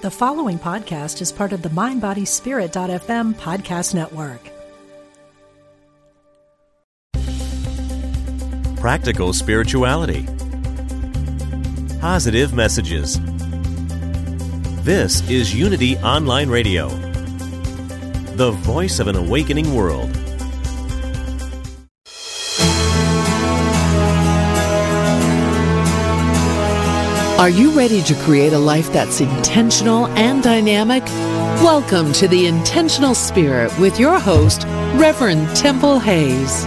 The following podcast is part of the MindBodySpirit.fm podcast network. Practical spirituality. Positive messages. This is Unity Online Radio, the voice of an awakening world. Are you ready to create a life that's intentional and dynamic? Welcome to the Intentional Spirit with your host, Reverend Temple Hayes.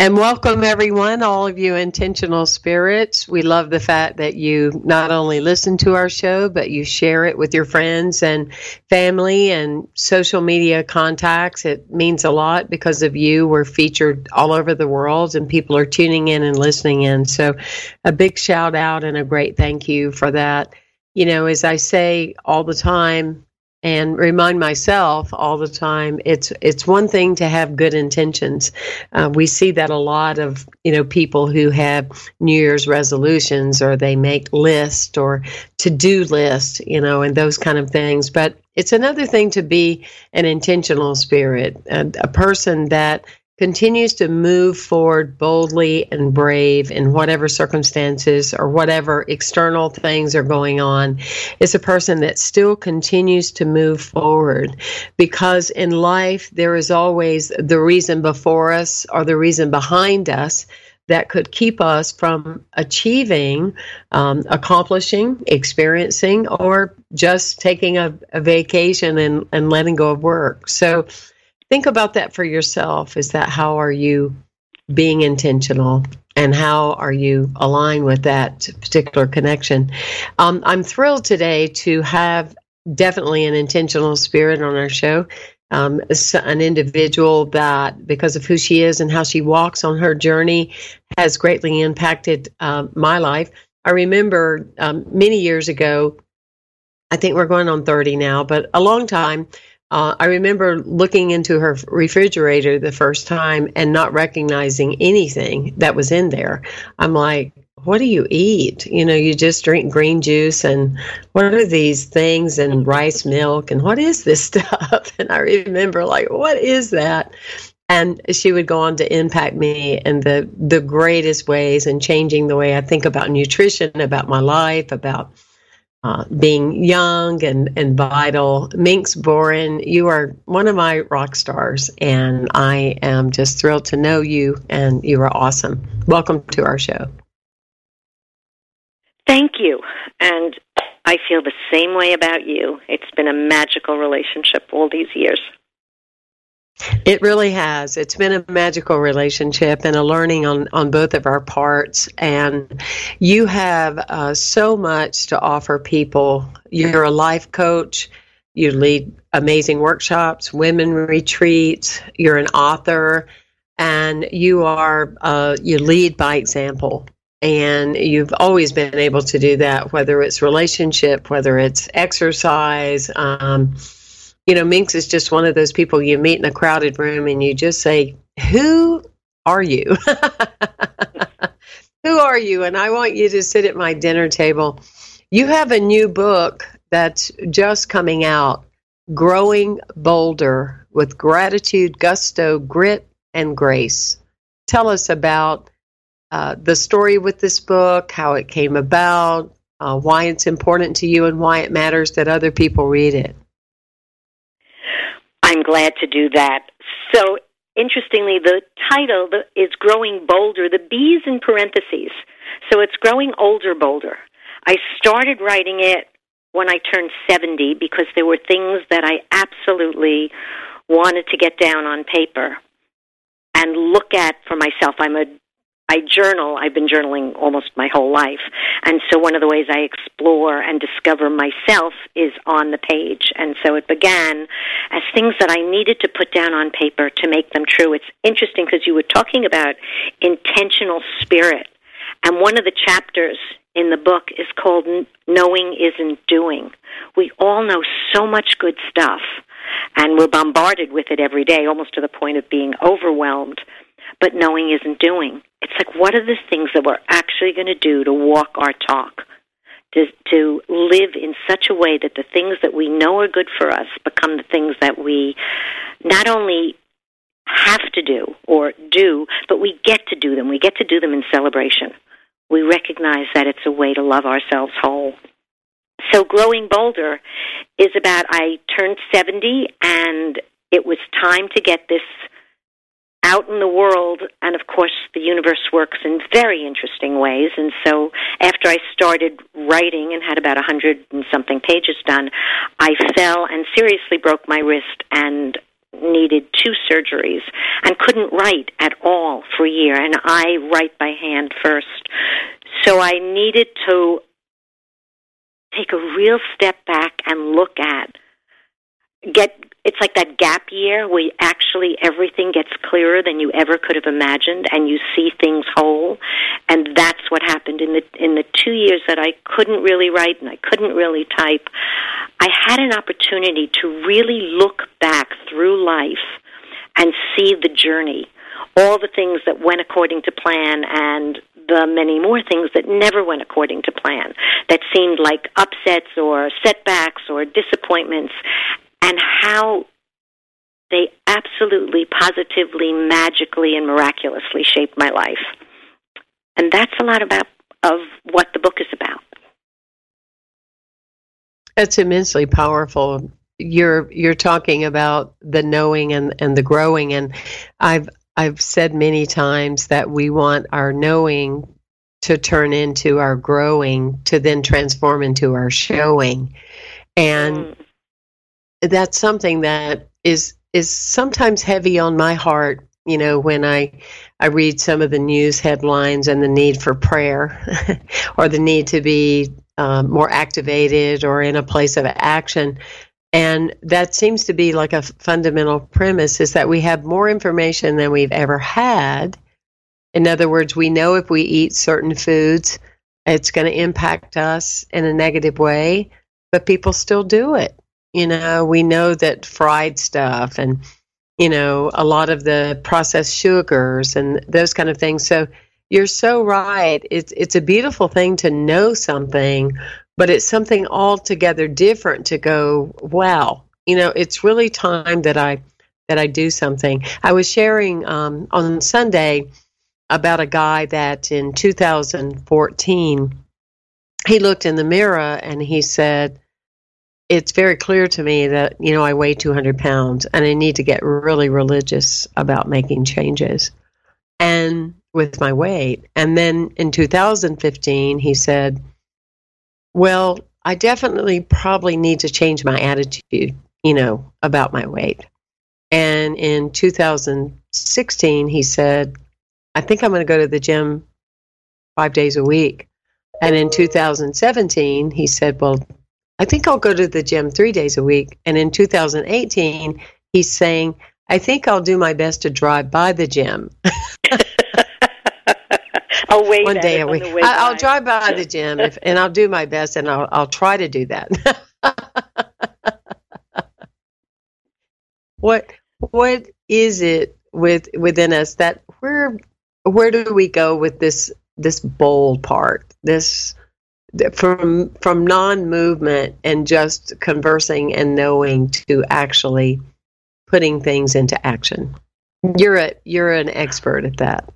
And welcome, everyone, all of you intentional spirits. We love the fact that you not only listen to our show, but you share it with your friends and family and social media contacts. It means a lot because of you. We're featured all over the world and people are tuning in and listening in. So, a big shout out and a great thank you for that. You know, as I say all the time, and remind myself all the time it's it's one thing to have good intentions. Uh, we see that a lot of you know people who have new year's resolutions or they make lists or to do lists you know and those kind of things. But it's another thing to be an intentional spirit a person that continues to move forward boldly and brave in whatever circumstances or whatever external things are going on is a person that still continues to move forward because in life there is always the reason before us or the reason behind us that could keep us from achieving, um, accomplishing, experiencing, or just taking a, a vacation and, and letting go of work. So, think about that for yourself. Is that how are you being intentional? And how are you aligned with that particular connection? Um, I'm thrilled today to have definitely an intentional spirit on our show. Um, an individual that, because of who she is and how she walks on her journey, has greatly impacted uh, my life. I remember um, many years ago, I think we're going on 30 now, but a long time, uh, I remember looking into her refrigerator the first time and not recognizing anything that was in there. I'm like, what do you eat? You know, you just drink green juice and what are these things and rice milk and what is this stuff? And I remember like, what is that? And she would go on to impact me in the the greatest ways and changing the way I think about nutrition, about my life, about uh, being young and, and vital. Minx Boren, you are one of my rock stars, and I am just thrilled to know you, and you are awesome. Welcome to our show. Thank you. And I feel the same way about you. It's been a magical relationship all these years. It really has. It's been a magical relationship and a learning on, on both of our parts. And you have uh, so much to offer people. You're a life coach, you lead amazing workshops, women retreats, you're an author, and you are uh, you lead by example. And you've always been able to do that, whether it's relationship, whether it's exercise. Um, you know, Minx is just one of those people you meet in a crowded room and you just say, Who are you? Who are you? And I want you to sit at my dinner table. You have a new book that's just coming out Growing Bolder with Gratitude, Gusto, Grit, and Grace. Tell us about uh, the story with this book, how it came about, uh, why it's important to you, and why it matters that other people read it. I'm glad to do that. So, interestingly, the title is Growing Bolder. The B's in parentheses. So it's Growing Older Bolder. I started writing it when I turned 70 because there were things that I absolutely wanted to get down on paper and look at for myself. I'm a I journal. I've been journaling almost my whole life. And so one of the ways I explore and discover myself is on the page. And so it began as things that I needed to put down on paper to make them true. It's interesting because you were talking about intentional spirit. And one of the chapters in the book is called Knowing Isn't Doing. We all know so much good stuff, and we're bombarded with it every day, almost to the point of being overwhelmed but knowing isn't doing. It's like, what are the things that we're actually going to do to walk our talk? To, to live in such a way that the things that we know are good for us become the things that we not only have to do or do, but we get to do them. We get to do them in celebration. We recognize that it's a way to love ourselves whole. So, Growing Bolder is about I turned 70 and it was time to get this out in the world, and of course, the universe works in very interesting ways. And so, after I started writing and had about a hundred and something pages done, I fell and seriously broke my wrist and needed two surgeries and couldn't write at all for a year. And I write by hand first. So, I needed to take a real step back and look at get it's like that gap year where actually everything gets clearer than you ever could have imagined and you see things whole. And that's what happened. In the in the 2 years that I couldn't really write and I couldn't really type I had an opportunity to really look back through life and see the journey. All the things that went according to plan and the many more things that never went according to plan, that seemed like upsets or setbacks or disappointments, and how they absolutely, positively, magically, and miraculously shaped my life. And that's a lot about of what the book is about. That's immensely powerful. You're you're talking about the knowing and, and the growing and I've I've said many times that we want our knowing to turn into our growing to then transform into our showing. And mm that's something that is is sometimes heavy on my heart you know when i i read some of the news headlines and the need for prayer or the need to be um, more activated or in a place of action. And that seems to be like a fundamental premise is that we have more information than we've ever had. In other words we know if we eat certain foods it's going to impact us in a negative way but people still do it you know, we know that fried stuff and, you know, a lot of the processed sugars and those kind of things. So you're so right. It's it's a beautiful thing to know something, but it's something altogether different to go, wow, you know, it's really time that I that I do something. I was sharing um, on Sunday about a guy that in 2014 he looked in the mirror and he said, it's very clear to me that you know I weigh 200 pounds and I need to get really religious about making changes and with my weight. And then in 2015, he said, "Well, I definitely probably need to change my attitude, you know, about my weight." And in 2016, he said, "I think I'm going to go to the gym 5 days a week." And in 2017, he said, "Well, I think I'll go to the gym three days a week. And in 2018, he's saying, I think I'll do my best to drive by the gym. I'll wait one day a week. I, will drive by the gym if, and I'll do my best, and I'll I'll try to do that. what what is it with within us that where where do we go with this this bold part this from from non-movement and just conversing and knowing to actually putting things into action. You're a you're an expert at that.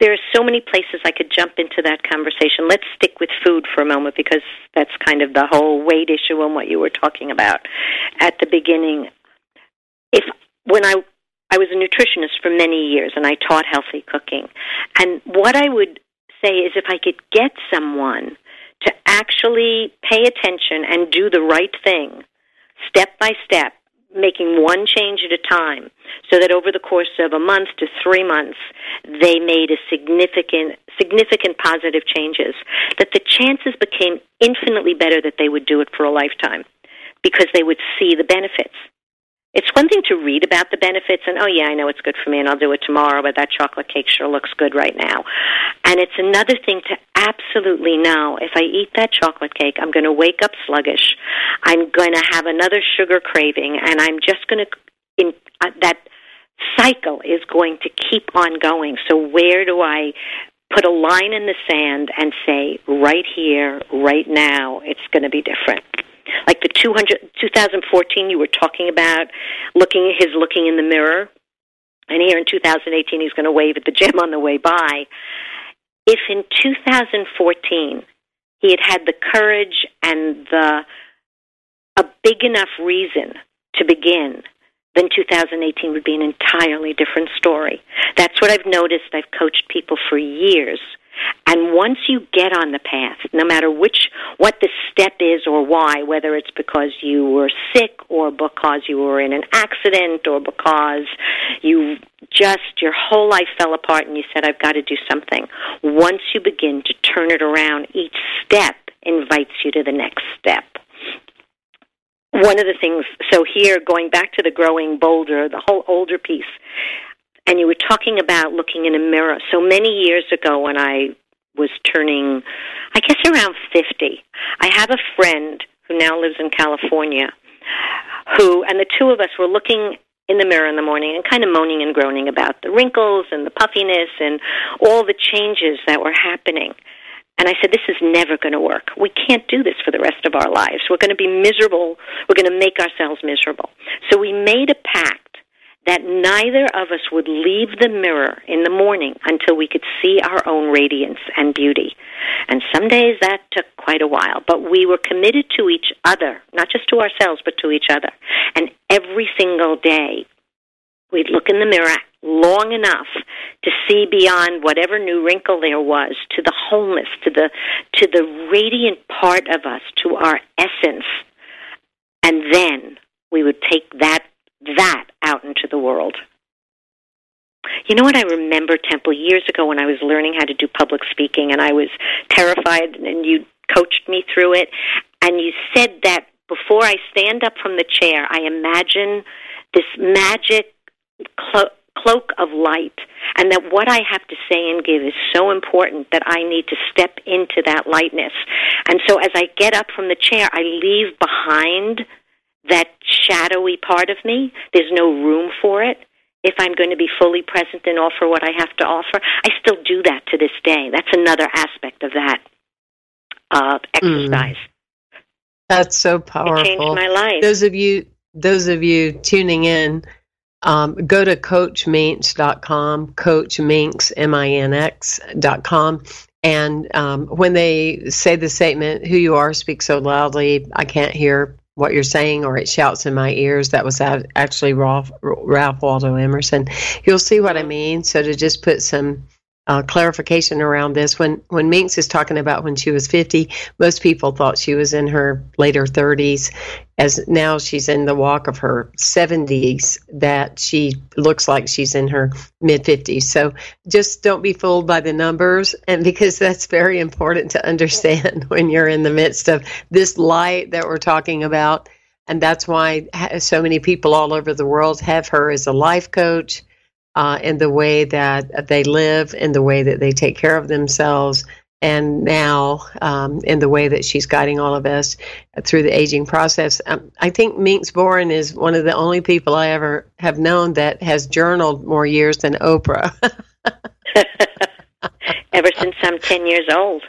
There are so many places I could jump into that conversation. Let's stick with food for a moment because that's kind of the whole weight issue and what you were talking about at the beginning. If when I I was a nutritionist for many years and I taught healthy cooking. And what I would say is if I could get someone to actually pay attention and do the right thing, step by step, making one change at a time, so that over the course of a month to three months, they made a significant, significant positive changes, that the chances became infinitely better that they would do it for a lifetime because they would see the benefits. It's one thing to read about the benefits and, oh, yeah, I know it's good for me and I'll do it tomorrow, but that chocolate cake sure looks good right now. And it's another thing to absolutely know if I eat that chocolate cake, I'm going to wake up sluggish. I'm going to have another sugar craving and I'm just going to, in, uh, that cycle is going to keep on going. So where do I put a line in the sand and say, right here, right now, it's going to be different? Like the 200, 2014 you were talking about, looking his looking in the mirror, and here in 2018 he's going to wave at the gym on the way by. If in 2014 he had had the courage and the a big enough reason to begin, then 2018 would be an entirely different story. That's what I've noticed. I've coached people for years. And once you get on the path, no matter which what the step is or why, whether it's because you were sick or because you were in an accident or because you just your whole life fell apart and you said I've got to do something. Once you begin to turn it around, each step invites you to the next step one of the things, so here, going back to the growing bolder, the whole older piece, and you were talking about looking in a mirror. So many years ago, when I was turning, I guess around 50, I have a friend who now lives in California who, and the two of us were looking in the mirror in the morning and kind of moaning and groaning about the wrinkles and the puffiness and all the changes that were happening. And I said, This is never going to work. We can't do this for the rest of our lives. We're going to be miserable. We're going to make ourselves miserable. So we made a pact that neither of us would leave the mirror in the morning until we could see our own radiance and beauty. And some days that took quite a while, but we were committed to each other, not just to ourselves, but to each other. And every single day, we'd look in the mirror long enough to see beyond whatever new wrinkle there was to the wholeness to the to the radiant part of us to our essence and then we would take that that out into the world. You know what? I remember, Temple, years ago when I was learning how to do public speaking and I was terrified and you coached me through it. And you said that before I stand up from the chair, I imagine this magic clo- cloak of light, and that what I have to say and give is so important that I need to step into that lightness. And so as I get up from the chair, I leave behind that shadowy part of me. There's no room for it. If I'm going to be fully present and offer what I have to offer, I still do that to this day. That's another aspect of that uh, exercise. Mm. That's so powerful. It changed my life. Those of you, those of you tuning in, um, go to coachminx.com, coachminx, M-I-N-X.com. And um, when they say the statement, who you are speaks so loudly, I can't hear what you're saying or it shouts in my ears. That was actually Ralph, Ralph Waldo Emerson. You'll see what I mean. So to just put some uh, clarification around this. When when Minx is talking about when she was 50, most people thought she was in her later 30s. As now she's in the walk of her 70s, that she looks like she's in her mid 50s. So just don't be fooled by the numbers, and because that's very important to understand when you're in the midst of this light that we're talking about. And that's why so many people all over the world have her as a life coach uh, in the way that they live, in the way that they take care of themselves, and now um, in the way that she's guiding all of us through the aging process. Um, I think Minx Boren is one of the only people I ever have known that has journaled more years than Oprah. Ever since I'm 10 years old.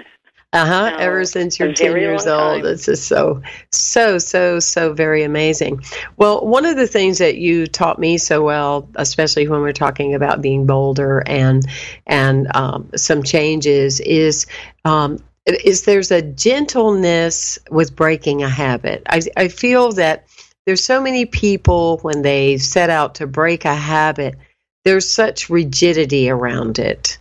Uh huh. So, Ever since you're 10 years old. Time. It's just so, so, so, so very amazing. Well, one of the things that you taught me so well, especially when we're talking about being bolder and, and um, some changes, is um, is there's a gentleness with breaking a habit. I, I feel that there's so many people when they set out to break a habit, there's such rigidity around it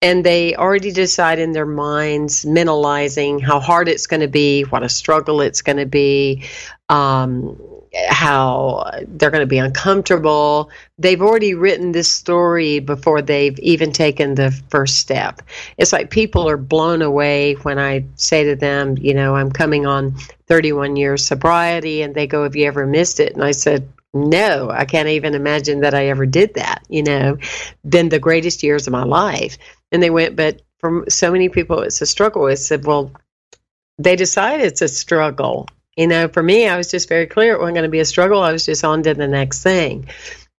and they already decide in their minds, mentalizing how hard it's going to be, what a struggle it's going to be, um, how they're going to be uncomfortable. They've already written this story before they've even taken the first step. It's like people are blown away when I say to them, you know, I'm coming on 31 years sobriety, and they go, Have you ever missed it? And I said, no, I can't even imagine that I ever did that, you know, been the greatest years of my life. And they went, but for so many people, it's a struggle. I said, well, they decide it's a struggle. You know, for me, I was just very clear it wasn't going to be a struggle. I was just on to the next thing.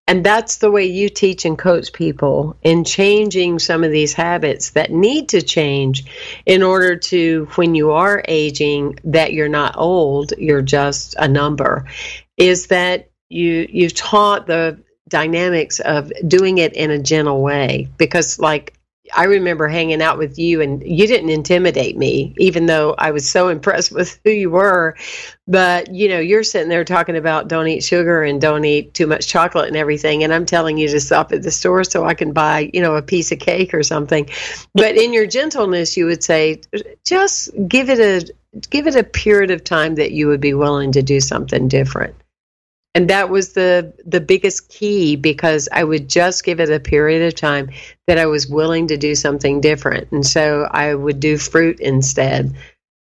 And that's the way you teach and coach people in changing some of these habits that need to change in order to, when you are aging, that you're not old, you're just a number. Is that you you've taught the dynamics of doing it in a gentle way because like I remember hanging out with you and you didn't intimidate me, even though I was so impressed with who you were. But, you know, you're sitting there talking about don't eat sugar and don't eat too much chocolate and everything. And I'm telling you to stop at the store so I can buy, you know, a piece of cake or something. But in your gentleness, you would say, just give it a give it a period of time that you would be willing to do something different and that was the the biggest key because I would just give it a period of time that I was willing to do something different, and so I would do fruit instead,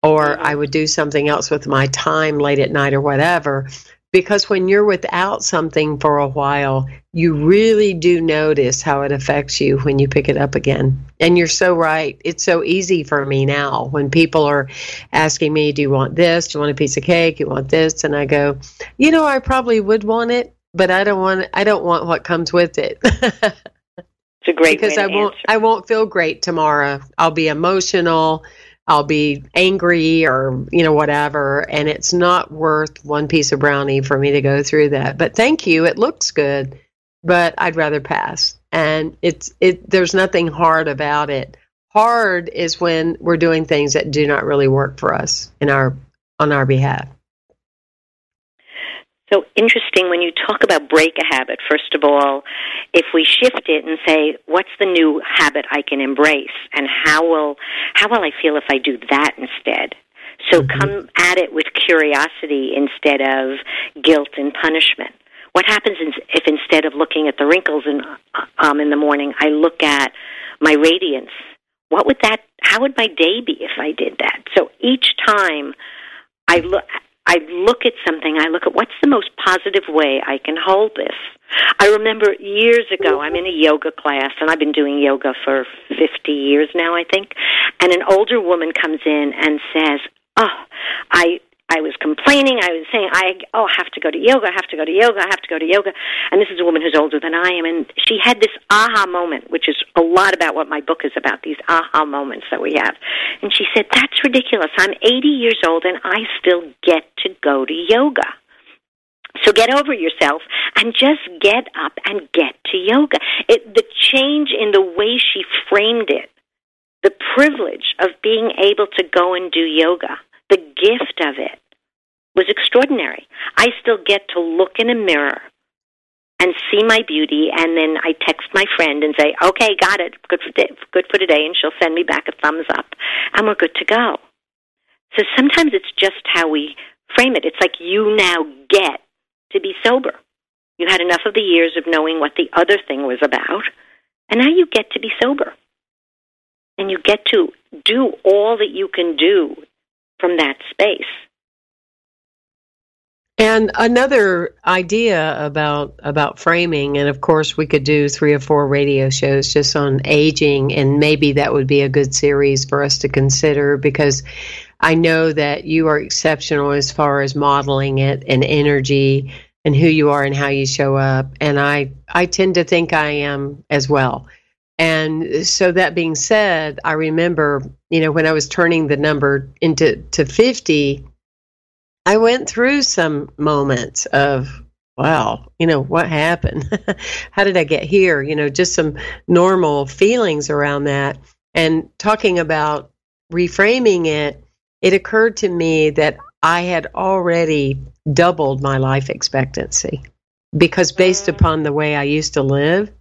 or mm-hmm. I would do something else with my time late at night or whatever because when you're without something for a while, you really do notice how it affects you when you pick it up again. And you're so right. It's so easy for me now when people are asking me, Do you want this? Do you want a piece of cake? You want this? And I go, You know, I probably would want it, but I don't want I don't want what comes with it. it's a great because I won't answer. I won't feel great tomorrow. I'll be emotional. I'll be angry or, you know, whatever. And it's not worth one piece of brownie for me to go through that. But thank you. It looks good, but I'd rather pass. And it's, it, there's nothing hard about it. Hard is when we're doing things that do not really work for us in our, on our behalf. So interesting when you talk about break a habit, first of all, if we shift it and say, what's the new habit I can embrace and how will how will I feel if I do that instead? So mm-hmm. come at it with curiosity instead of guilt and punishment. What happens if instead of looking at the wrinkles in um, in the morning, I look at my radiance? What would that? How would my day be if I did that? So each time I look I look at something, I look at what's the most positive way I can hold this. I remember years ago, I'm in a yoga class, and I've been doing yoga for 50 years now, I think, and an older woman comes in and says, Oh, I I was complaining. I was saying, I oh, I have to go to yoga. I have to go to yoga. I have to go to yoga. And this is a woman who's older than I am, and she had this aha moment, which is a lot about what my book is about. These aha moments that we have. And she said, "That's ridiculous. I'm 80 years old, and I still get to go to yoga." So get over yourself and just get up and get to yoga. It, the change in the way she framed it, the privilege of being able to go and do yoga the gift of it was extraordinary. I still get to look in a mirror and see my beauty, and then I text my friend and say, "Okay, got it. Good for good for today," and she'll send me back a thumbs up, and we're good to go. So sometimes it's just how we frame it. It's like you now get to be sober. You had enough of the years of knowing what the other thing was about, and now you get to be sober. And you get to do all that you can do from that space. And another idea about about framing, and of course we could do three or four radio shows just on aging, and maybe that would be a good series for us to consider because I know that you are exceptional as far as modeling it and energy and who you are and how you show up, and I I tend to think I am as well. And so that being said, I remember, you know, when I was turning the number into to 50, I went through some moments of, wow, you know, what happened? How did I get here? You know, just some normal feelings around that. And talking about reframing it, it occurred to me that I had already doubled my life expectancy because based mm. upon the way I used to live,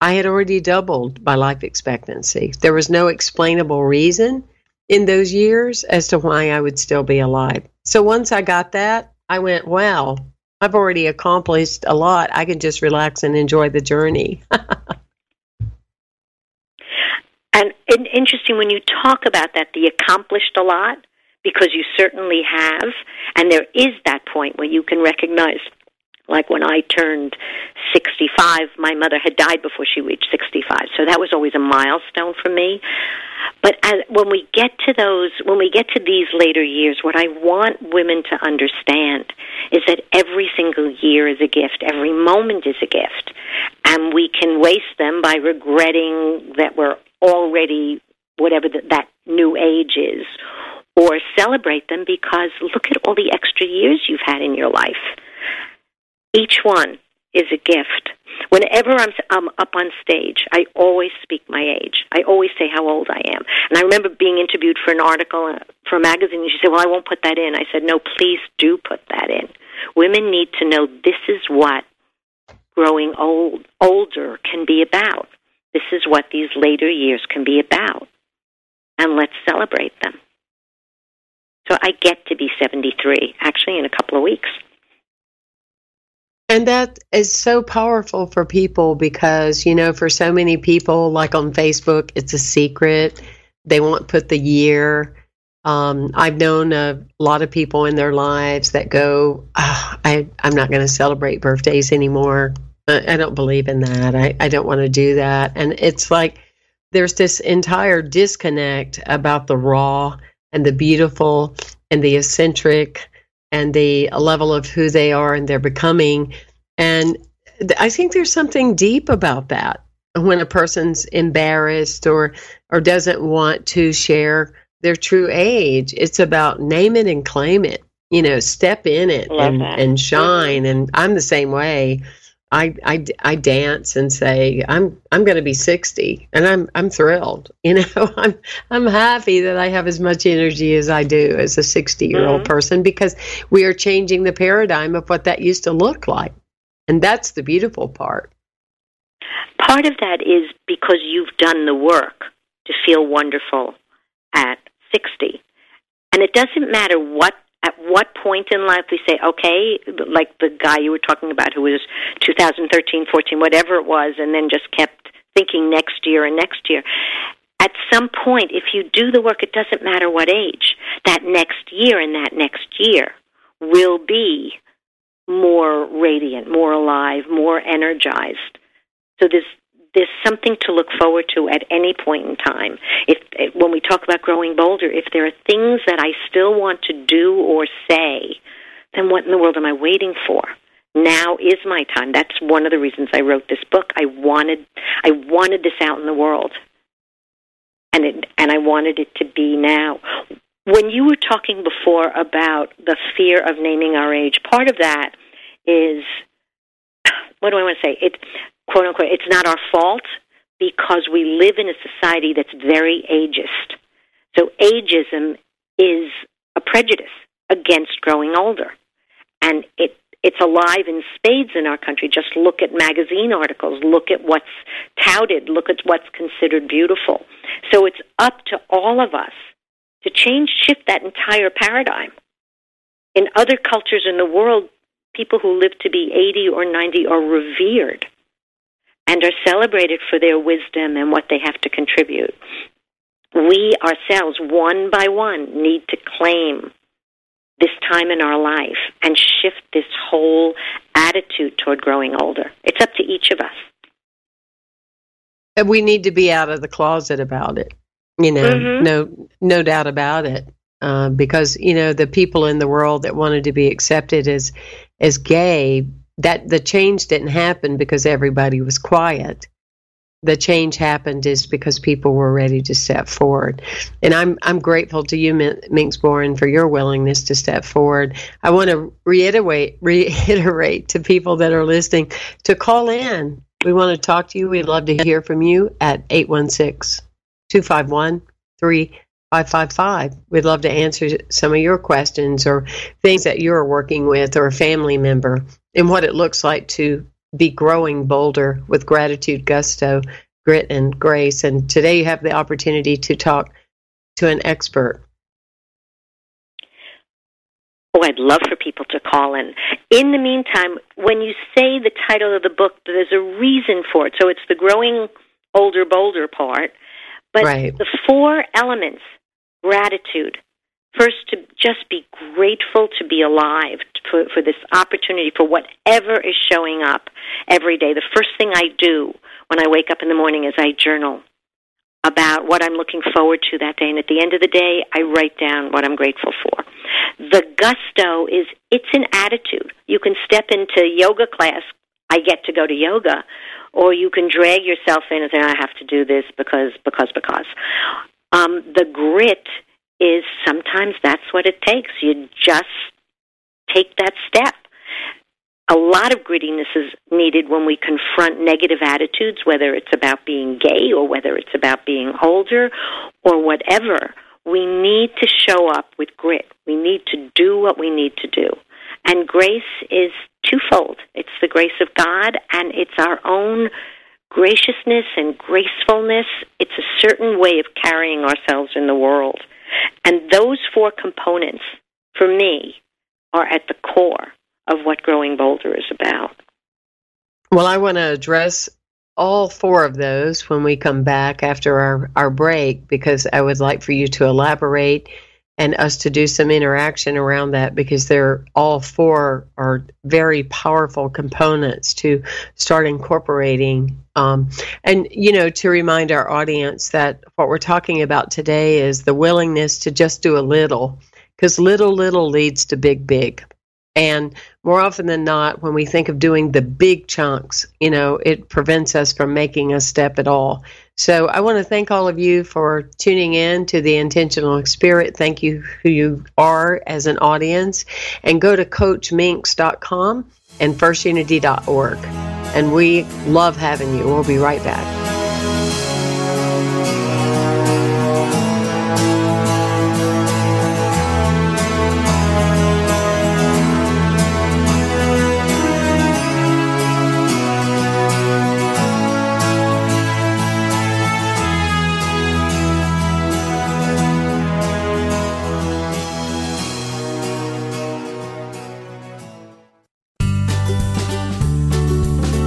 I had already doubled my life expectancy. There was no explainable reason in those years as to why I would still be alive. So once I got that, I went, wow, I've already accomplished a lot. I can just relax and enjoy the journey. and, and interesting when you talk about that, the accomplished a lot, because you certainly have. And there is that point where you can recognize like when I turned 65, my mother had died before she reached 65. So that was always a milestone for me. But as, when we get to those, when we get to these later years, what I want women to understand is that every single year is a gift. Every moment is a gift. And we can waste them by regretting that we're already whatever the, that new age is or celebrate them because look at all the extra years you've had in your life. Each one is a gift. Whenever I'm, I'm up on stage, I always speak my age. I always say how old I am. And I remember being interviewed for an article uh, for a magazine, and she said, Well, I won't put that in. I said, No, please do put that in. Women need to know this is what growing old, older can be about. This is what these later years can be about. And let's celebrate them. So I get to be 73, actually, in a couple of weeks. And that is so powerful for people because, you know, for so many people, like on Facebook, it's a secret. They won't put the year. Um, I've known a lot of people in their lives that go, oh, I, I'm not going to celebrate birthdays anymore. I, don't believe in that. I, I don't want to do that. And it's like there's this entire disconnect about the raw and the beautiful and the eccentric and the level of who they are and they're becoming. And I think there's something deep about that when a person's embarrassed or or doesn't want to share their true age. It's about name it and claim it. You know, step in it and, and shine. And I'm the same way. I, I, I dance and say I'm I'm going to be 60 and I'm I'm thrilled you know? I'm I'm happy that I have as much energy as I do as a 60 year old mm-hmm. person because we are changing the paradigm of what that used to look like. And that's the beautiful part. Part of that is because you've done the work to feel wonderful at 60 and it doesn't matter what at what point in life we say, okay, like the guy you were talking about who was 2013, 14, whatever it was, and then just kept thinking next year and next year. At some point, if you do the work, it doesn't matter what age, that next year and that next year will be more radiant, more alive, more energized. So there's there's something to look forward to at any point in time. If, when we talk about growing bolder, if there are things that I still want to do or say, then what in the world am I waiting for? Now is my time. That's one of the reasons I wrote this book. I wanted I wanted this out in the world. And it and I wanted it to be now. When you were talking before about the fear of naming our age, part of that is what do I want to say? It quote unquote, it's not our fault because we live in a society that's very ageist. So ageism is a prejudice against growing older. And it it's alive in spades in our country. Just look at magazine articles, look at what's touted, look at what's considered beautiful. So it's up to all of us to change, shift that entire paradigm. In other cultures in the world, people who live to be 80 or 90 are revered and are celebrated for their wisdom and what they have to contribute. We ourselves, one by one, need to claim this time in our life and shift this whole attitude toward growing older. It's up to each of us. And we need to be out of the closet about it. You know, mm-hmm. no, no doubt about it. Uh, because you know the people in the world that wanted to be accepted as as gay that the change didn't happen because everybody was quiet. The change happened is because people were ready to step forward, and I'm I'm grateful to you, Minx Boren, for your willingness to step forward. I want to reiterate reiterate to people that are listening to call in. We want to talk to you. We'd love to hear from you at 816 251 3555. We'd love to answer some of your questions or things that you're working with or a family member and what it looks like to be growing bolder with gratitude, gusto, grit, and grace. And today you have the opportunity to talk to an expert. Oh, I'd love for people to call in. In the meantime, when you say the title of the book, there's a reason for it. So it's the growing older, bolder part. But right. the four elements gratitude. First, to just be grateful to be alive, for, for this opportunity, for whatever is showing up every day. The first thing I do when I wake up in the morning is I journal. about what I'm looking forward to that day. And at the end of the day, I write down what I'm grateful for. The gusto is, it's an attitude. You can step into yoga class. I get to go to yoga. Or you can drag yourself in and say, I have to do this because, because, because. Um, the grit is sometimes that's what it takes. You just take that step a lot of grittiness is needed when we confront negative attitudes, whether it's about being gay or whether it's about being older or whatever. We need to show up with grit. We need to do what we need to do. And grace is twofold it's the grace of God and it's our own graciousness and gracefulness. It's a certain way of carrying ourselves in the world. And those four components, for me, are at the core of what Growing Bolder is about. Well, I want to address all four of those when we come back after our, our break because I would like for you to elaborate and us to do some interaction around that because they're all four are very powerful components to start incorporating. Um, and, you know, to remind our audience that what we're talking about today is the willingness to just do a little because little, little leads to big, big. And more often than not, when we think of doing the big chunks, you know, it prevents us from making a step at all. So I want to thank all of you for tuning in to the Intentional Spirit. Thank you who you are as an audience. And go to coachminx.com and firstunity.org. And we love having you. We'll be right back.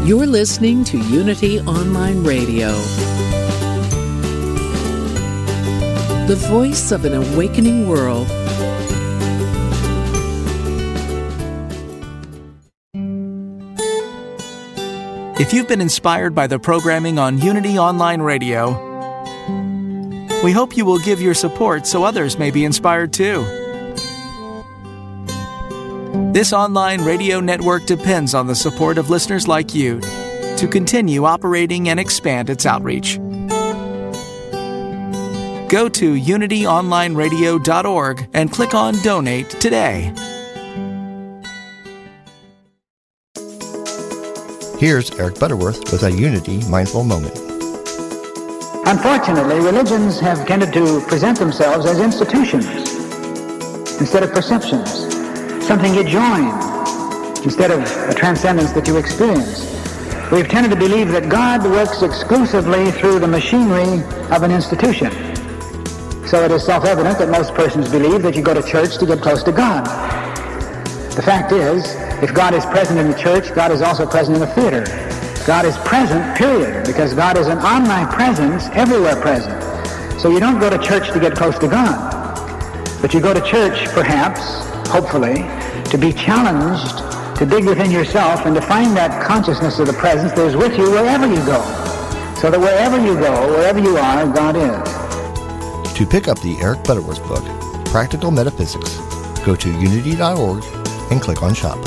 You're listening to Unity Online Radio, the voice of an awakening world. If you've been inspired by the programming on Unity Online Radio, we hope you will give your support so others may be inspired too. This online radio network depends on the support of listeners like you to continue operating and expand its outreach. Go to unityonlineradio.org and click on Donate today. Here's Eric Butterworth with a Unity Mindful Moment. Unfortunately, religions have tended to present themselves as institutions instead of perceptions something you join instead of a transcendence that you experience. We've tended to believe that God works exclusively through the machinery of an institution. So it is self-evident that most persons believe that you go to church to get close to God. The fact is, if God is present in the church, God is also present in the theater. God is present, period, because God is an omnipresence, everywhere present. So you don't go to church to get close to God. But you go to church, perhaps, hopefully, to be challenged to dig within yourself and to find that consciousness of the presence that is with you wherever you go. So that wherever you go, wherever you are, God is. To pick up the Eric Butterworth book, Practical Metaphysics, go to unity.org and click on Shop.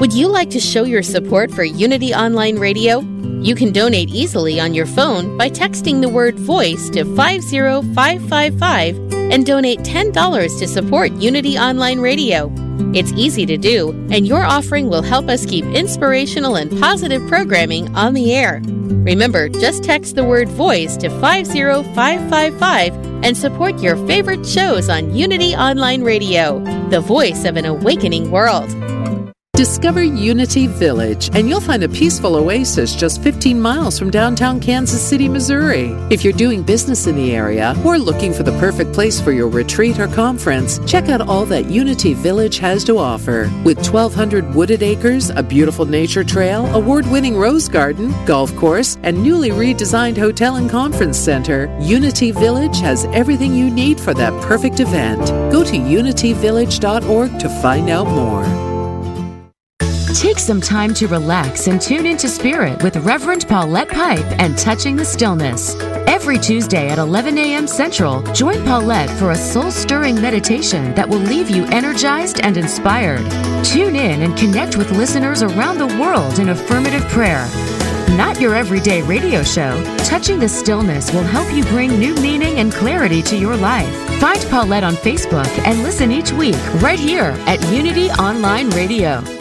Would you like to show your support for Unity Online Radio? You can donate easily on your phone by texting the word voice to 50555 and donate $10 to support Unity Online Radio. It's easy to do, and your offering will help us keep inspirational and positive programming on the air. Remember, just text the word voice to 50555 and support your favorite shows on Unity Online Radio, the voice of an awakening world. Discover Unity Village, and you'll find a peaceful oasis just 15 miles from downtown Kansas City, Missouri. If you're doing business in the area or looking for the perfect place for your retreat or conference, check out all that Unity Village has to offer. With 1,200 wooded acres, a beautiful nature trail, award winning rose garden, golf course, and newly redesigned hotel and conference center, Unity Village has everything you need for that perfect event. Go to unityvillage.org to find out more. Take some time to relax and tune into Spirit with Reverend Paulette Pipe and Touching the Stillness. Every Tuesday at 11 a.m. Central, join Paulette for a soul stirring meditation that will leave you energized and inspired. Tune in and connect with listeners around the world in affirmative prayer. Not your everyday radio show, Touching the Stillness will help you bring new meaning and clarity to your life. Find Paulette on Facebook and listen each week right here at Unity Online Radio.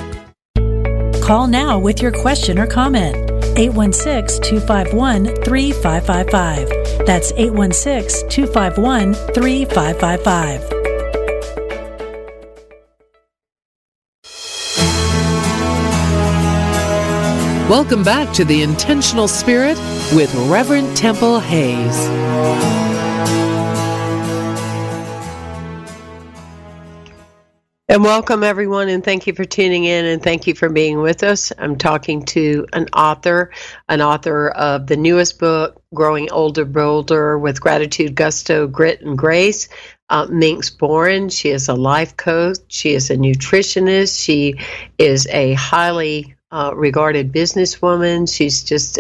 Call now with your question or comment. 816 251 3555. That's 816 251 3555. Welcome back to the Intentional Spirit with Reverend Temple Hayes. And welcome, everyone, and thank you for tuning in and thank you for being with us. I'm talking to an author, an author of the newest book, Growing Older Bolder with Gratitude, Gusto, Grit, and Grace. Uh, Minx Boren. She is a life coach. She is a nutritionist. She is a highly uh, regarded businesswoman. She's just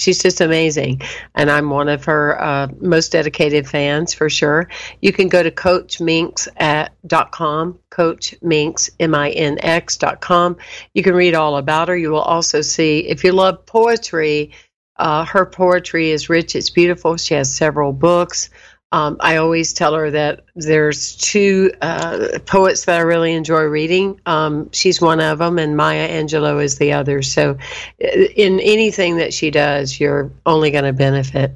she's just amazing, and I'm one of her uh, most dedicated fans for sure. You can go to CoachMinx at dot com, CoachMinx M I N X dot com. You can read all about her. You will also see if you love poetry. Uh, her poetry is rich. It's beautiful. She has several books. Um, I always tell her that there's two uh, poets that I really enjoy reading. Um, she's one of them, and Maya Angelou is the other. So, uh, in anything that she does, you're only going to benefit.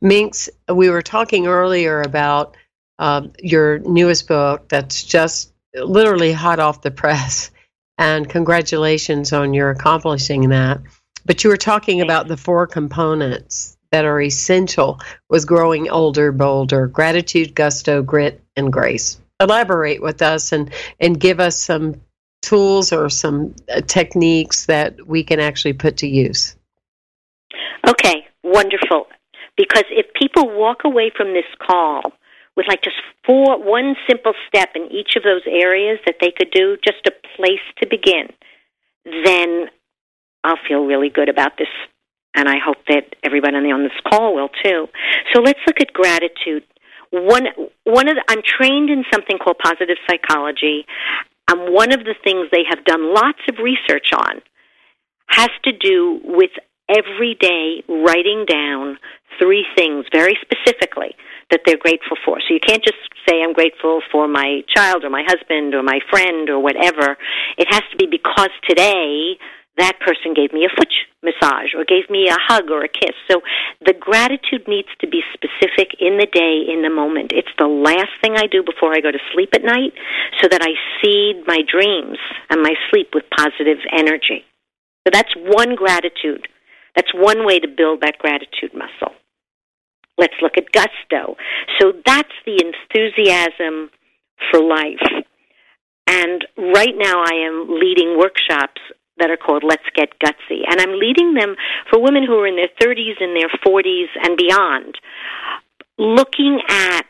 Minx, we were talking earlier about uh, your newest book that's just literally hot off the press, and congratulations on your accomplishing that. But you were talking about the four components that are essential with growing older, bolder gratitude, gusto, grit, and grace. Elaborate with us and, and give us some tools or some uh, techniques that we can actually put to use. Okay, wonderful. Because if people walk away from this call with like just four, one simple step in each of those areas that they could do, just a place to begin, then I'll feel really good about this and I hope that everybody on this call will too. So let's look at gratitude. One one of the, I'm trained in something called positive psychology, and one of the things they have done lots of research on has to do with every day writing down three things very specifically that they're grateful for. So you can't just say I'm grateful for my child or my husband or my friend or whatever. It has to be because today that person gave me a foot massage or gave me a hug or a kiss. So the gratitude needs to be specific in the day, in the moment. It's the last thing I do before I go to sleep at night so that I seed my dreams and my sleep with positive energy. So that's one gratitude. That's one way to build that gratitude muscle. Let's look at gusto. So that's the enthusiasm for life. And right now I am leading workshops that are called Let's Get Gutsy. And I'm leading them for women who are in their 30s and their 40s and beyond, looking at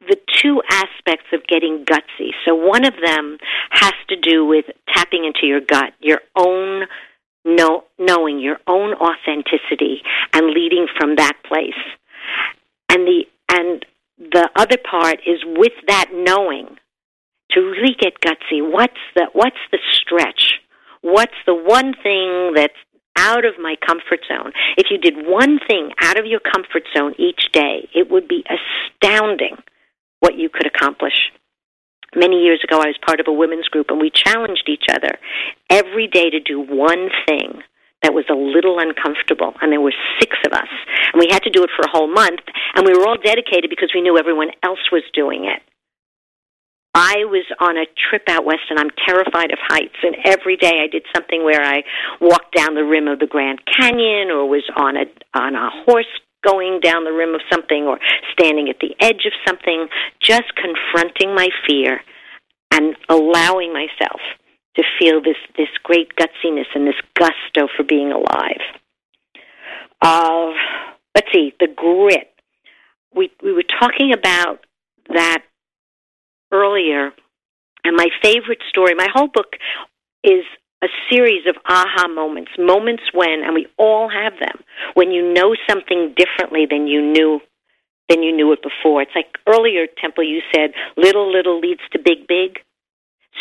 the two aspects of getting gutsy. So one of them has to do with tapping into your gut, your own know, knowing, your own authenticity, and leading from that place. And the and the other part is with that knowing to really get gutsy. What's the what's the stretch? What's the one thing that's out of my comfort zone. If you did one thing out of your comfort zone each day, it would be astounding what you could accomplish. Many years ago, I was part of a women's group, and we challenged each other every day to do one thing that was a little uncomfortable. And there were six of us. And we had to do it for a whole month, and we were all dedicated because we knew everyone else was doing it. I was on a trip out west and I'm terrified of heights and every day I did something where I walked down the rim of the Grand Canyon or was on a on a horse going down the rim of something or standing at the edge of something just confronting my fear and allowing myself to feel this this great gutsiness and this gusto for being alive. Uh, let's see, the grit. We we were talking about that earlier, and my favorite story, my whole book is a series of aha moments, moments when, and we all have them, when you know something differently than you knew than you knew it before. It's like earlier, Temple, you said little little leads to big big.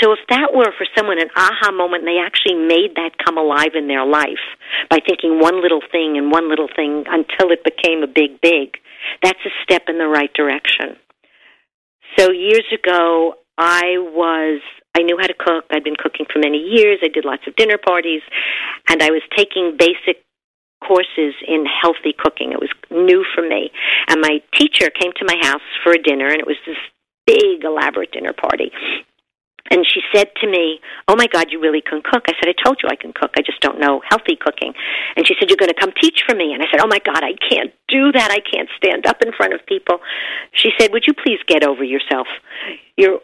So if that were for someone an aha moment and they actually made that come alive in their life by thinking one little thing and one little thing until it became a big big, that's a step in the right direction. So years ago, I was I knew how to cook. I'd been cooking for many years. I did lots of dinner parties, and I was taking basic courses in healthy cooking. It was new for me. And my teacher came to my house for a dinner, and it was this big, elaborate dinner party. And she said to me, Oh my God, you really can cook. I said, I told you I can cook. I just don't know healthy cooking. And she said, You're going to come teach for me. And I said, Oh my God, I can't do that. I can't stand up in front of people. She said, Would you please get over yourself? You're,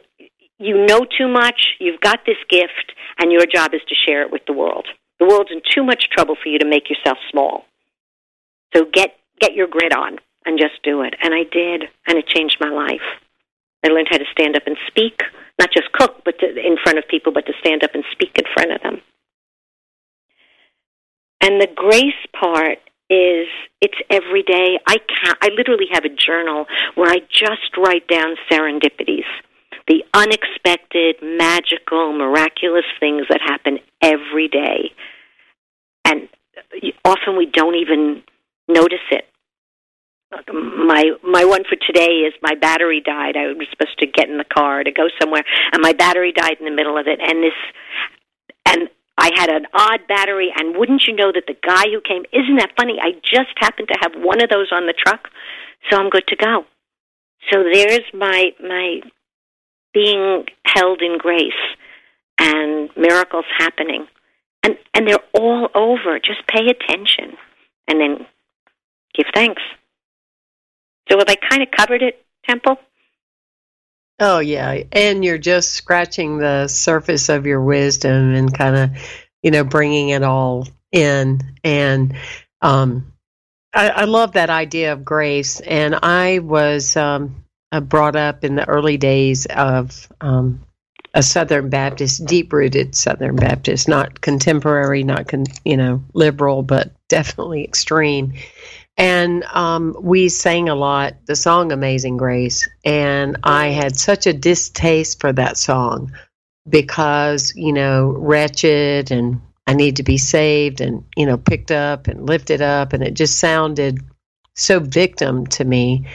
you know too much. You've got this gift, and your job is to share it with the world. The world's in too much trouble for you to make yourself small. So get get your grit on and just do it. And I did, and it changed my life. I learned how to stand up and speak, not just cook, but to, in front of people, but to stand up and speak in front of them. And the grace part is it's every day. I can I literally have a journal where I just write down serendipities, the unexpected, magical, miraculous things that happen every day. And often we don't even notice it my my one for today is my battery died. I was supposed to get in the car to go somewhere, and my battery died in the middle of it. And this, and I had an odd battery. And wouldn't you know that the guy who came? Isn't that funny? I just happened to have one of those on the truck, so I'm good to go. So there's my my being held in grace and miracles happening, and and they're all over. Just pay attention, and then give thanks. So have I kind of covered it, Temple? Oh yeah, and you're just scratching the surface of your wisdom and kind of, you know, bringing it all in. And um, I, I love that idea of grace. And I was um, uh, brought up in the early days of um, a Southern Baptist, deep rooted Southern Baptist, not contemporary, not con- you know liberal, but definitely extreme. And um, we sang a lot the song Amazing Grace. And I had such a distaste for that song because, you know, wretched and I need to be saved and, you know, picked up and lifted up. And it just sounded so victim to me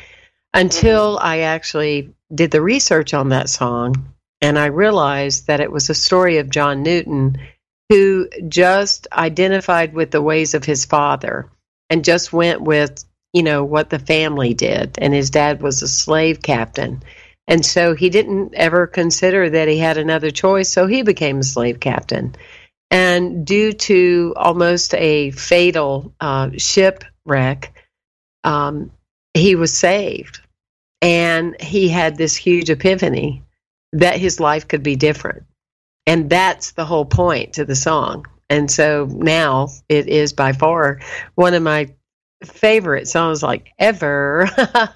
until I actually did the research on that song. And I realized that it was a story of John Newton who just identified with the ways of his father and just went with you know what the family did. And his dad was a slave captain. And so he didn't ever consider that he had another choice so he became a slave captain. And due to almost a fatal uh, shipwreck um, he was saved. And he had this huge epiphany that his life could be different. And that's the whole point to the song and so now it is by far one of my favorite songs like ever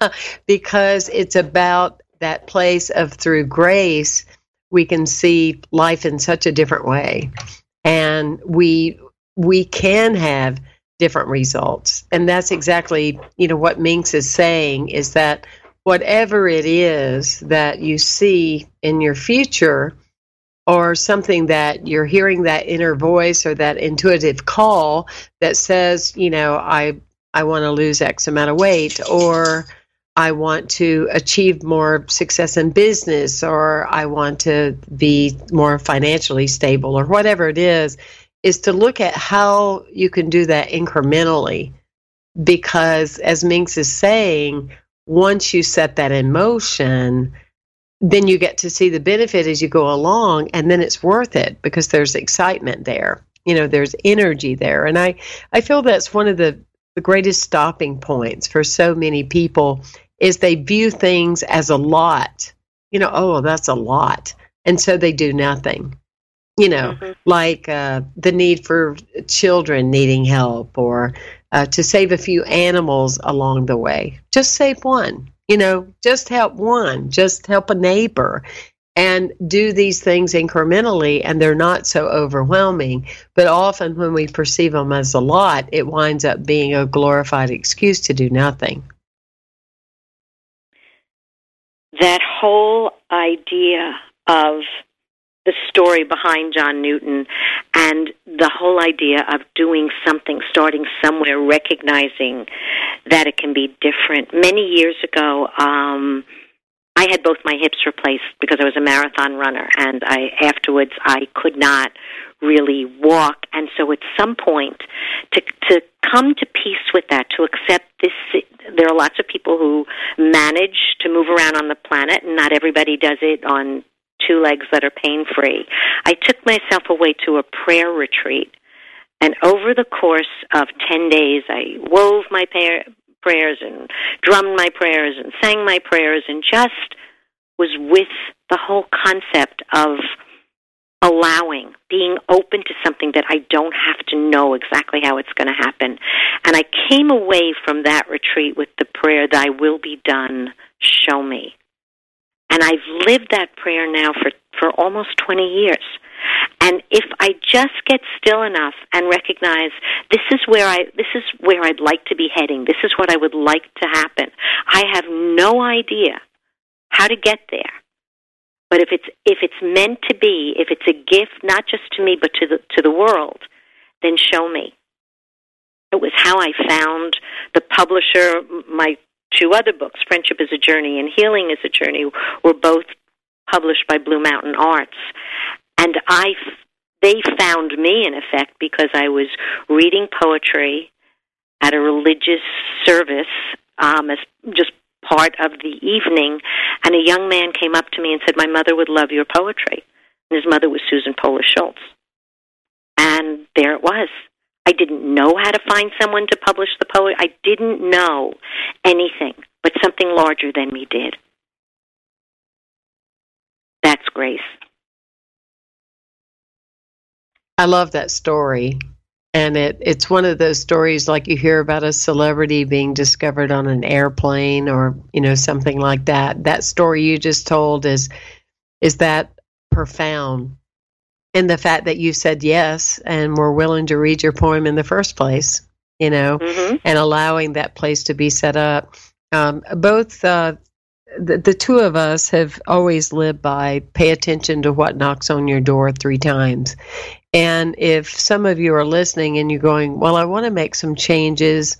because it's about that place of through grace we can see life in such a different way. And we we can have different results. And that's exactly you know what minx is saying is that whatever it is that you see in your future or something that you're hearing that inner voice or that intuitive call that says, you know, I I want to lose X amount of weight or I want to achieve more success in business or I want to be more financially stable or whatever it is is to look at how you can do that incrementally. Because as Minx is saying once you set that in motion then you get to see the benefit as you go along and then it's worth it because there's excitement there. You know there's energy there. And i i feel that's one of the the greatest stopping points for so many people is they view things as a lot. You know oh that's a lot. And so they do nothing. You know mm-hmm. like uh, the need for children needing help or uh, to save a few animals along the way. Just save one you know, just help one, just help a neighbor. and do these things incrementally and they're not so overwhelming but often when we perceive them as a lot it winds up being a glorified excuse to do nothing that whole idea of the story behind John Newton and the whole idea of doing something, starting somewhere, recognizing that it can be different. Many years ago, um, I had both my hips replaced because I was a marathon runner, and I afterwards I could not really walk. And so, at some point, to to come to peace with that, to accept this, there are lots of people who manage to move around on the planet, and not everybody does it on two legs that are pain free. I took myself away to a prayer retreat. And over the course of 10 days, I wove my prayers and drummed my prayers and sang my prayers and just was with the whole concept of allowing, being open to something that I don't have to know exactly how it's going to happen. And I came away from that retreat with the prayer, Thy will be done, show me. And I've lived that prayer now for, for almost 20 years. And if I just get still enough and recognize this is where I this is where I'd like to be heading, this is what I would like to happen. I have no idea how to get there. But if it's if it's meant to be, if it's a gift not just to me but to the to the world, then show me. It was how I found the publisher. My two other books, Friendship is a Journey and Healing is a Journey, were both published by Blue Mountain Arts. And I, they found me in effect because I was reading poetry at a religious service um, as just part of the evening, and a young man came up to me and said, "My mother would love your poetry." And his mother was Susan Polis Schutz, and there it was. I didn't know how to find someone to publish the poet. I didn't know anything, but something larger than me did. That's grace. I love that story. And it, it's one of those stories like you hear about a celebrity being discovered on an airplane or, you know, something like that. That story you just told is is that profound and the fact that you said yes and were willing to read your poem in the first place, you know, mm-hmm. and allowing that place to be set up. Um, both uh, the, the two of us have always lived by pay attention to what knocks on your door three times. And if some of you are listening and you're going, well, I want to make some changes,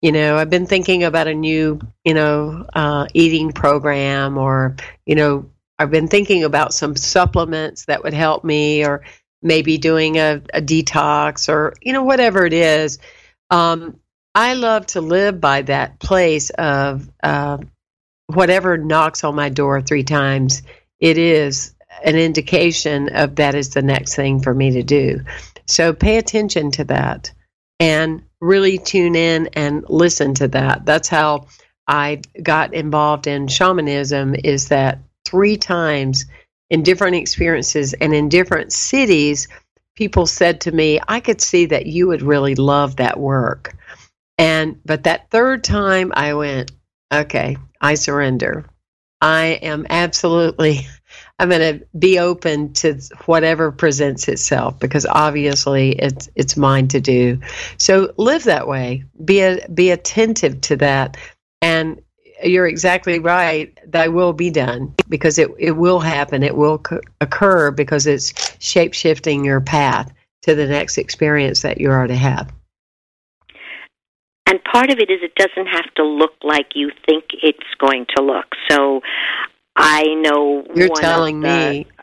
you know, I've been thinking about a new, you know, uh, eating program or, you know, I've been thinking about some supplements that would help me, or maybe doing a, a detox, or you know whatever it is. Um, I love to live by that place of uh, whatever knocks on my door three times. It is an indication of that is the next thing for me to do. So pay attention to that and really tune in and listen to that. That's how I got involved in shamanism is that three times in different experiences and in different cities, people said to me, I could see that you would really love that work. And, but that third time I went, okay, I surrender. I am absolutely, I'm going to be open to whatever presents itself because obviously it's, it's mine to do. So live that way. Be, a, be attentive to that and you're exactly right. Thy will be done because it, it will happen. It will occur because it's shape shifting your path to the next experience that you are to have. And part of it is it doesn't have to look like you think it's going to look. So I know you're telling the, me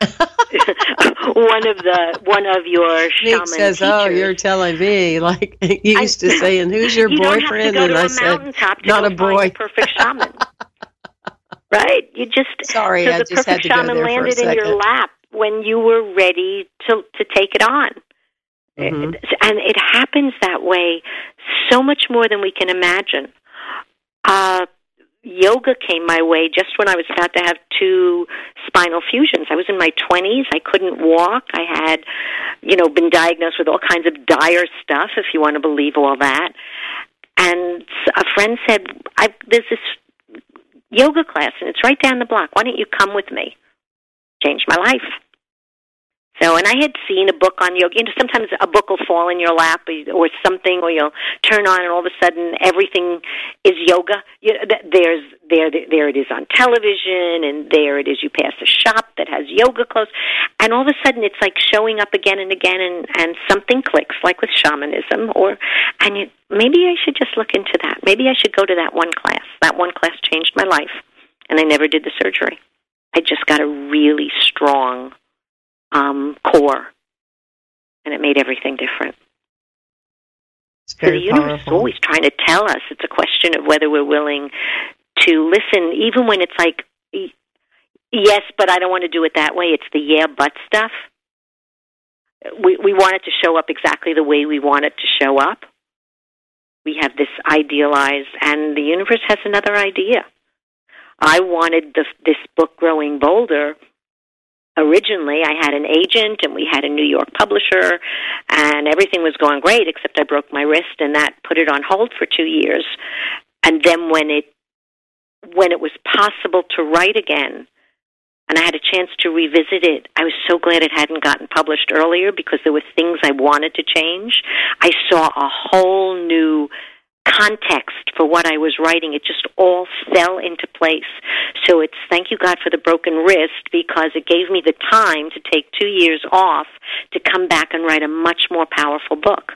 one of the one of your shaman says, teachers. "Oh, you're telling me." Like you used I, to saying, "Who's your you boyfriend?" and I said, "Not a boy." perfect shaman, right? You just sorry, so I the just perfect had to shaman landed in your lap when you were ready to to take it on. Mm-hmm. And it happens that way so much more than we can imagine. Uh, yoga came my way just when I was about to have two spinal fusions. I was in my 20s. I couldn't walk. I had, you know, been diagnosed with all kinds of dire stuff, if you want to believe all that. And a friend said, I, there's this yoga class and it's right down the block. Why don't you come with me? changed my life. So, and I had seen a book on yoga. You know, sometimes a book will fall in your lap or something, or you'll turn on, and all of a sudden everything is yoga. You know, there's there there it is on television, and there it is. You pass a shop that has yoga clothes, and all of a sudden it's like showing up again and again, and and something clicks, like with shamanism, or and you, maybe I should just look into that. Maybe I should go to that one class. That one class changed my life, and I never did the surgery. I just got a really strong um, core, and it made everything different. so the universe powerful. is always trying to tell us. It's a question of whether we're willing to listen, even when it's like, yes, but I don't want to do it that way. It's the yeah, but stuff. We we want it to show up exactly the way we want it to show up. We have this idealized, and the universe has another idea. I wanted the, this book, Growing Bolder, originally I had an agent and we had a New York publisher and everything was going great except I broke my wrist and that put it on hold for 2 years. And then when it when it was possible to write again and I had a chance to revisit it, I was so glad it hadn't gotten published earlier because there were things I wanted to change. I saw a whole new context for what I was writing. It just all fell into place. So it's thank you God for the broken wrist because it gave me the time to take two years off to come back and write a much more powerful book.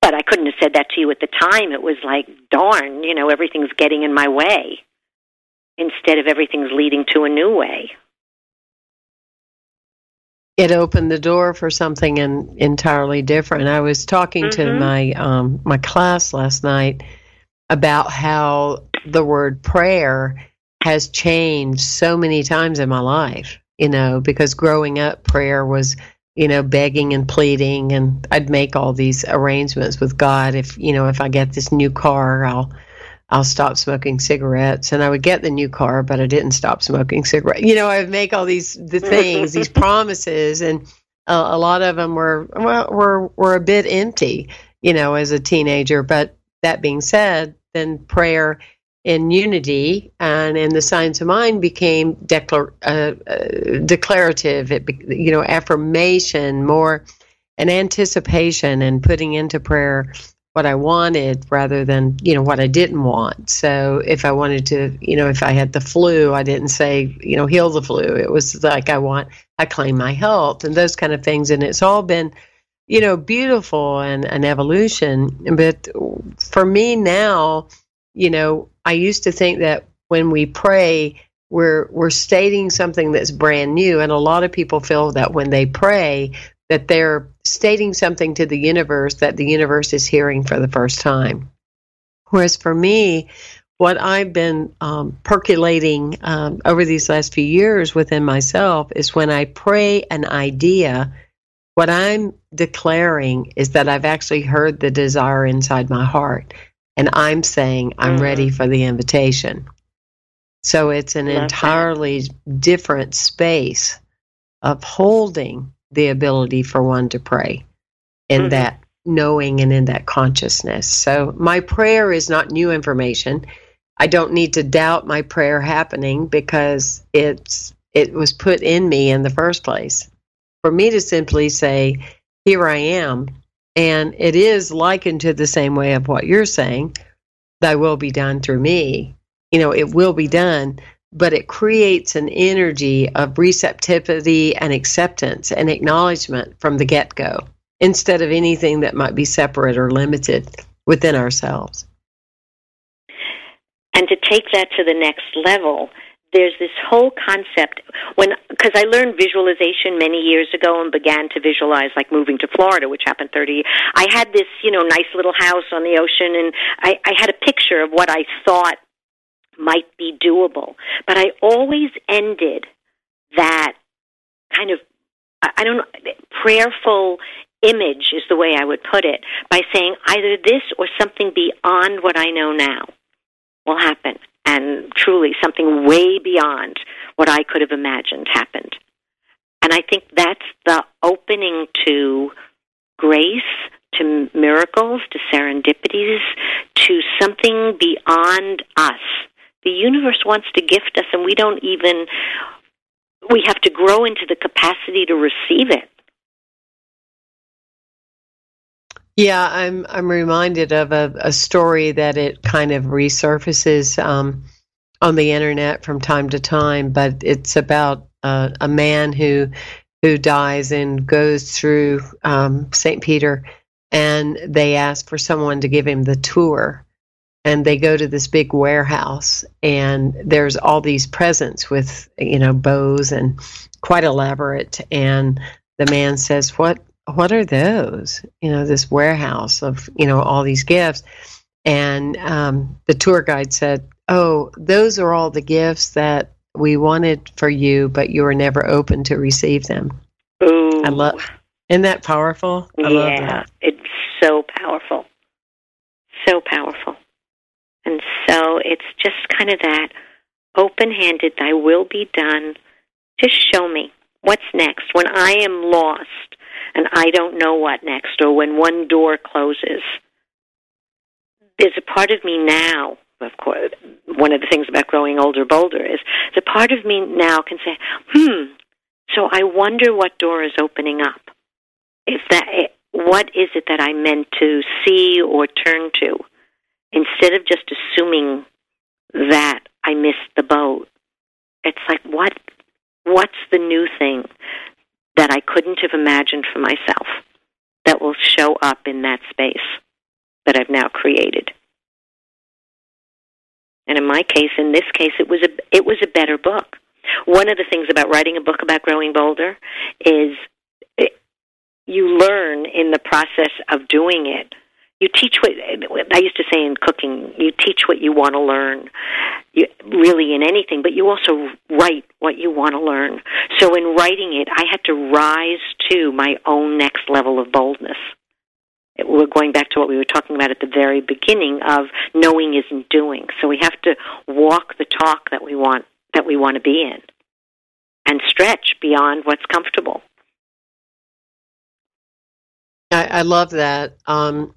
But I couldn't have said that to you at the time. It was like, darn, you know, everything's getting in my way instead of everything's leading to a new way. It opened the door for something in, entirely different. I was talking to Mhm. my um, my class last night about how the word prayer has changed so many times in my life. You know, because growing up, prayer was you know begging and pleading, and I'd make all these arrangements with God. If you know, if I get this new car, I'll I'll stop smoking cigarettes. And I would get the new car, but I didn't stop smoking cigarettes. You know, I would make all these the things, these promises, and uh, a lot of them were well, were were a bit empty. You know, as a teenager. But that being said, then prayer in unity and in the science of mind became declar- uh, uh, declarative. It be, you know affirmation more an anticipation and putting into prayer what I wanted rather than you know what I didn't want. So if I wanted to, you know, if I had the flu, I didn't say you know heal the flu. It was like I want I claim my health and those kind of things. And it's all been you know beautiful and an evolution. But for me now, you know, I used to think that when we pray. We're, we're stating something that's brand new, and a lot of people feel that when they pray, that they're stating something to the universe that the universe is hearing for the first time. Whereas for me, what I've been um, percolating um, over these last few years within myself is when I pray an idea, what I'm declaring is that I've actually heard the desire inside my heart. And I'm saying I'm Mhm. ready for the invitation. So it's an Love that. entirely different space of holding the ability for one to pray in Mhm. that knowing and in that consciousness. So my prayer is not new information. I don't need to doubt my prayer happening because it's it was put in me in the first place. For me to simply say, here I am, and it is likened to the same way of what you're saying, thy will be done through me. You know, it will be done, but it creates an energy of receptivity and acceptance and acknowledgement from the get go instead of anything that might be separate or limited within ourselves. And to take that to the next level, there's this whole concept when because I learned visualization many years ago and began to visualize like moving to Florida, which happened 30. I had this, you know, nice little house on the ocean, and I, I had a picture of what I thought might be doable. But I always ended that kind of I don't know prayerful image is the way I would put it by saying either this or something beyond what I know now will happen and truly something way beyond what I could have imagined happened. And I think that's the opening to grace, to miracles, to serendipities, to something beyond us. The universe wants to gift us, and we don't even we have to grow into the capacity to receive it. Yeah, I'm I'm reminded of a, a story that it kind of resurfaces um, on the internet from time to time, but it's about uh, a man who who dies and goes through um, St. Peter, and they ask for someone to give him the tour, and they go to this big warehouse, and there's all these presents with you know bows and quite elaborate, and the man says, "What what are those? You know, this warehouse of, you know, all these gifts. And um, the tour guide said, Oh, those are all the gifts that we wanted for you, but you were never open to receive them. Ooh. I love Isn't that powerful? I yeah, it's so powerful. So powerful. And so it's just kind of that open handed, thy will be done. Just show me what's next. When I am lost, and I don't know what next, or when one door closes. There's a part of me now, of course, one of the things about growing older, bolder is the part of me now can say, hmm, so I wonder what door is opening up. Is that, what is it that I meant to see or turn to? Instead of just assuming that I missed the boat, it's like, what, what's the new thing? that I couldn't have imagined for myself that will show up in that space that I've now created. And in my case, in this case, it was a it was a better book. One of the things about writing a book about growing bolder is it, you learn in the process of doing it you teach what I used to say in cooking. You teach what you want to learn, you, really in anything, but you also write what you want to learn. So in writing it, I had to rise to my own next level of boldness. We're going back to what we were talking about at the very beginning of knowing isn't doing. So we have to walk the talk that we want that we want to be in, and stretch beyond what's comfortable. I, I love that. Um,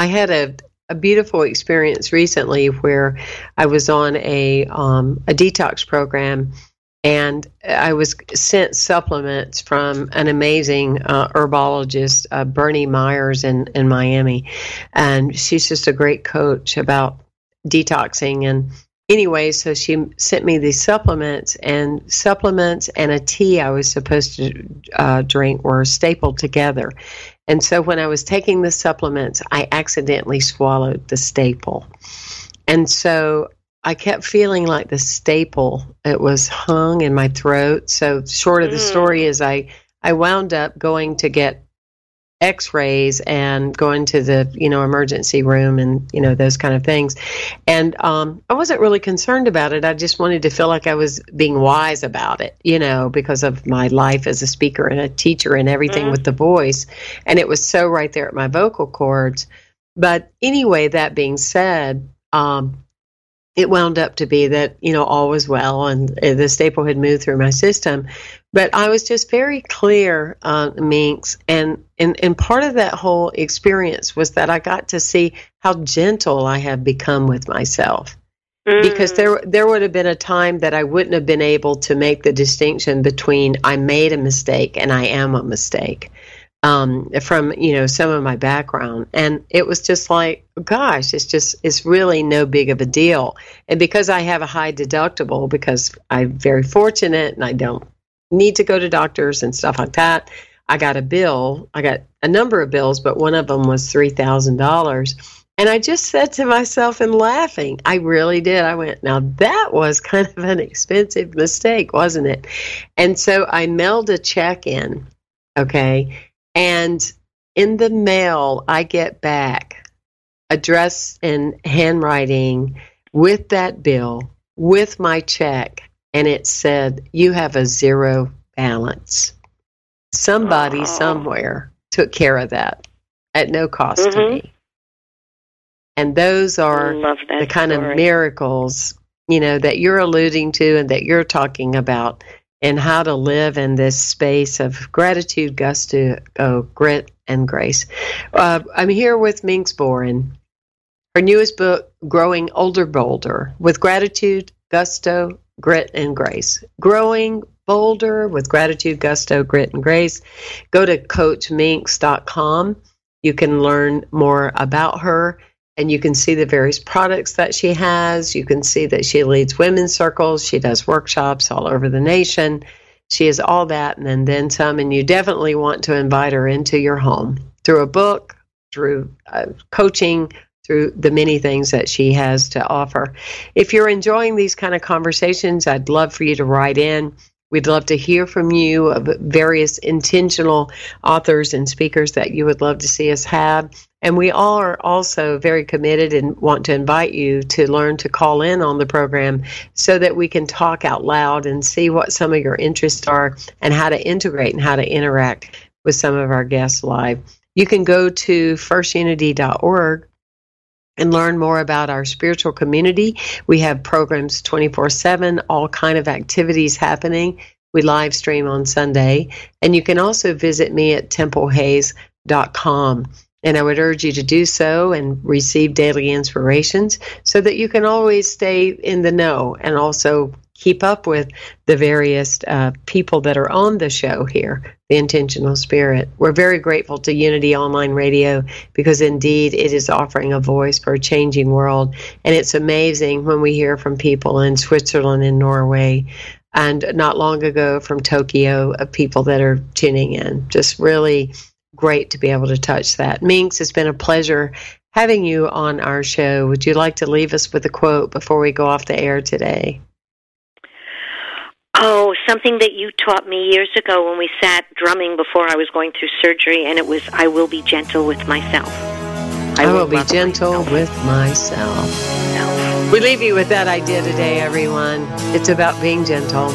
I had a a beautiful experience recently where I was on a um, a detox program and I was sent supplements from an amazing uh, herbologist, uh, Bernie Myers in, in Miami, and she's just a great coach about detoxing. And anyway, so she sent me these supplements, and supplements and a tea I was supposed to uh, drink were stapled together. And so when I was taking the supplements, I accidentally swallowed the staple. And so I kept feeling like the staple it was hung in my throat. So short of the mm. story is I I wound up going to get x-rays and going to the you know emergency room and you know those kind of things. And um, i wasn't really concerned about it. I just wanted to feel like i was being wise about it you know because of my life as a speaker and a teacher and everything mm-hmm. with the voice. And it was so right there at my vocal cords. But anyway that being said um, it wound up to be that you know all was well and the staple had moved through my system. But i was just very clear uh, minx and, and and part of that whole experience was that i got to see how gentle i have become with myself. Mm. because there there would have been a time that i wouldn't have been able to make the distinction between i made a mistake and i am a mistake um, from you know some of my background, and it was just like, gosh, it's just it's really no big of a deal. And because I have a high deductible, because I'm very fortunate and I don't need to go to doctors and stuff like that, I got a bill. I got a number of bills, but one of them was three thousand dollars. And I just said to myself and laughing, I really did. I went, now that was kind of an expensive mistake, wasn't it? And so I mailed a check in, okay, and in the mail, I get back address and handwriting with that bill, with my check, and it said, You have a zero balance. Somebody oh. somewhere took care of that at no cost mm-hmm. to me. And those are the kind story. of miracles, you know, that you're alluding to and that you're talking about and how to live in this space of gratitude, gusto, oh, grit, and grace. Uh, I'm here with Minx Boren. Her newest book, Growing Older Bolder, with gratitude, gusto, grit, and grace. Growing bolder with gratitude, gusto, grit, and grace. Go to CoachMinx.com. You can learn more about her and you can see the various products that she has. You can see that she leads women's circles. She does workshops all over the nation. She is all that and then, then some. And you definitely want to invite her into your home through a book, through uh, coaching, through the many things that she has to offer. If you're enjoying these kind of conversations, I'd love for you to write in. We'd love to hear from you of various intentional authors and speakers that you would love to see us have. And we all are also very committed and want to invite you to learn to call in on the program so that we can talk out loud and see what some of your interests are and how to integrate and how to interact with some of our guests live. You can go to firstunity.org and learn more about our spiritual community. We have programs 24/7, all kind of activities happening. We live stream on Sunday, and you can also visit me at templehayes.com. And I would urge you to do so and receive daily inspirations so that you can always stay in the know and also keep up with the various uh, people that are on the show here, the Intentional Spirit. We're very grateful to Unity Online Radio because indeed it is offering a voice for a changing world. And it's amazing when we hear from people in Switzerland and Norway. And not long ago from Tokyo, of people that are tuning in. Just really great to be able to touch that. Minx, it's been a pleasure having you on our show. Would you like to leave us with a quote before we go off the air today? Oh, something that you taught me years ago when we sat drumming before I was going through surgery, and it was, I will be gentle with myself. I, I will, will be gentle myself. with myself. We leave you with that idea today, everyone. It's about being gentle.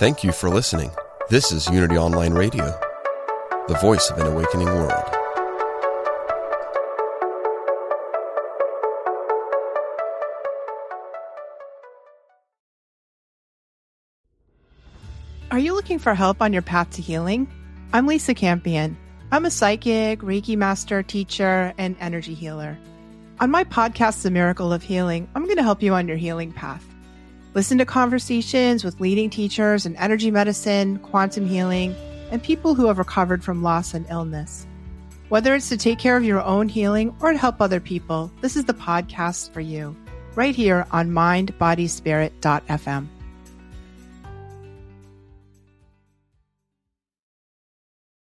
Thank you for listening. This is Unity Online Radio, the voice of an awakening world. Are you looking for help on your path to healing? I'm Lisa Campion. I'm a psychic, Reiki master, teacher, and energy healer. On my podcast, The Miracle of Healing, I'm going to help you on your healing path. Listen to conversations with leading teachers in energy medicine, quantum healing, and people who have recovered from loss and illness. Whether it's to take care of your own healing or to help other people, this is the podcast for you, right here on mindbodyspirit.fm.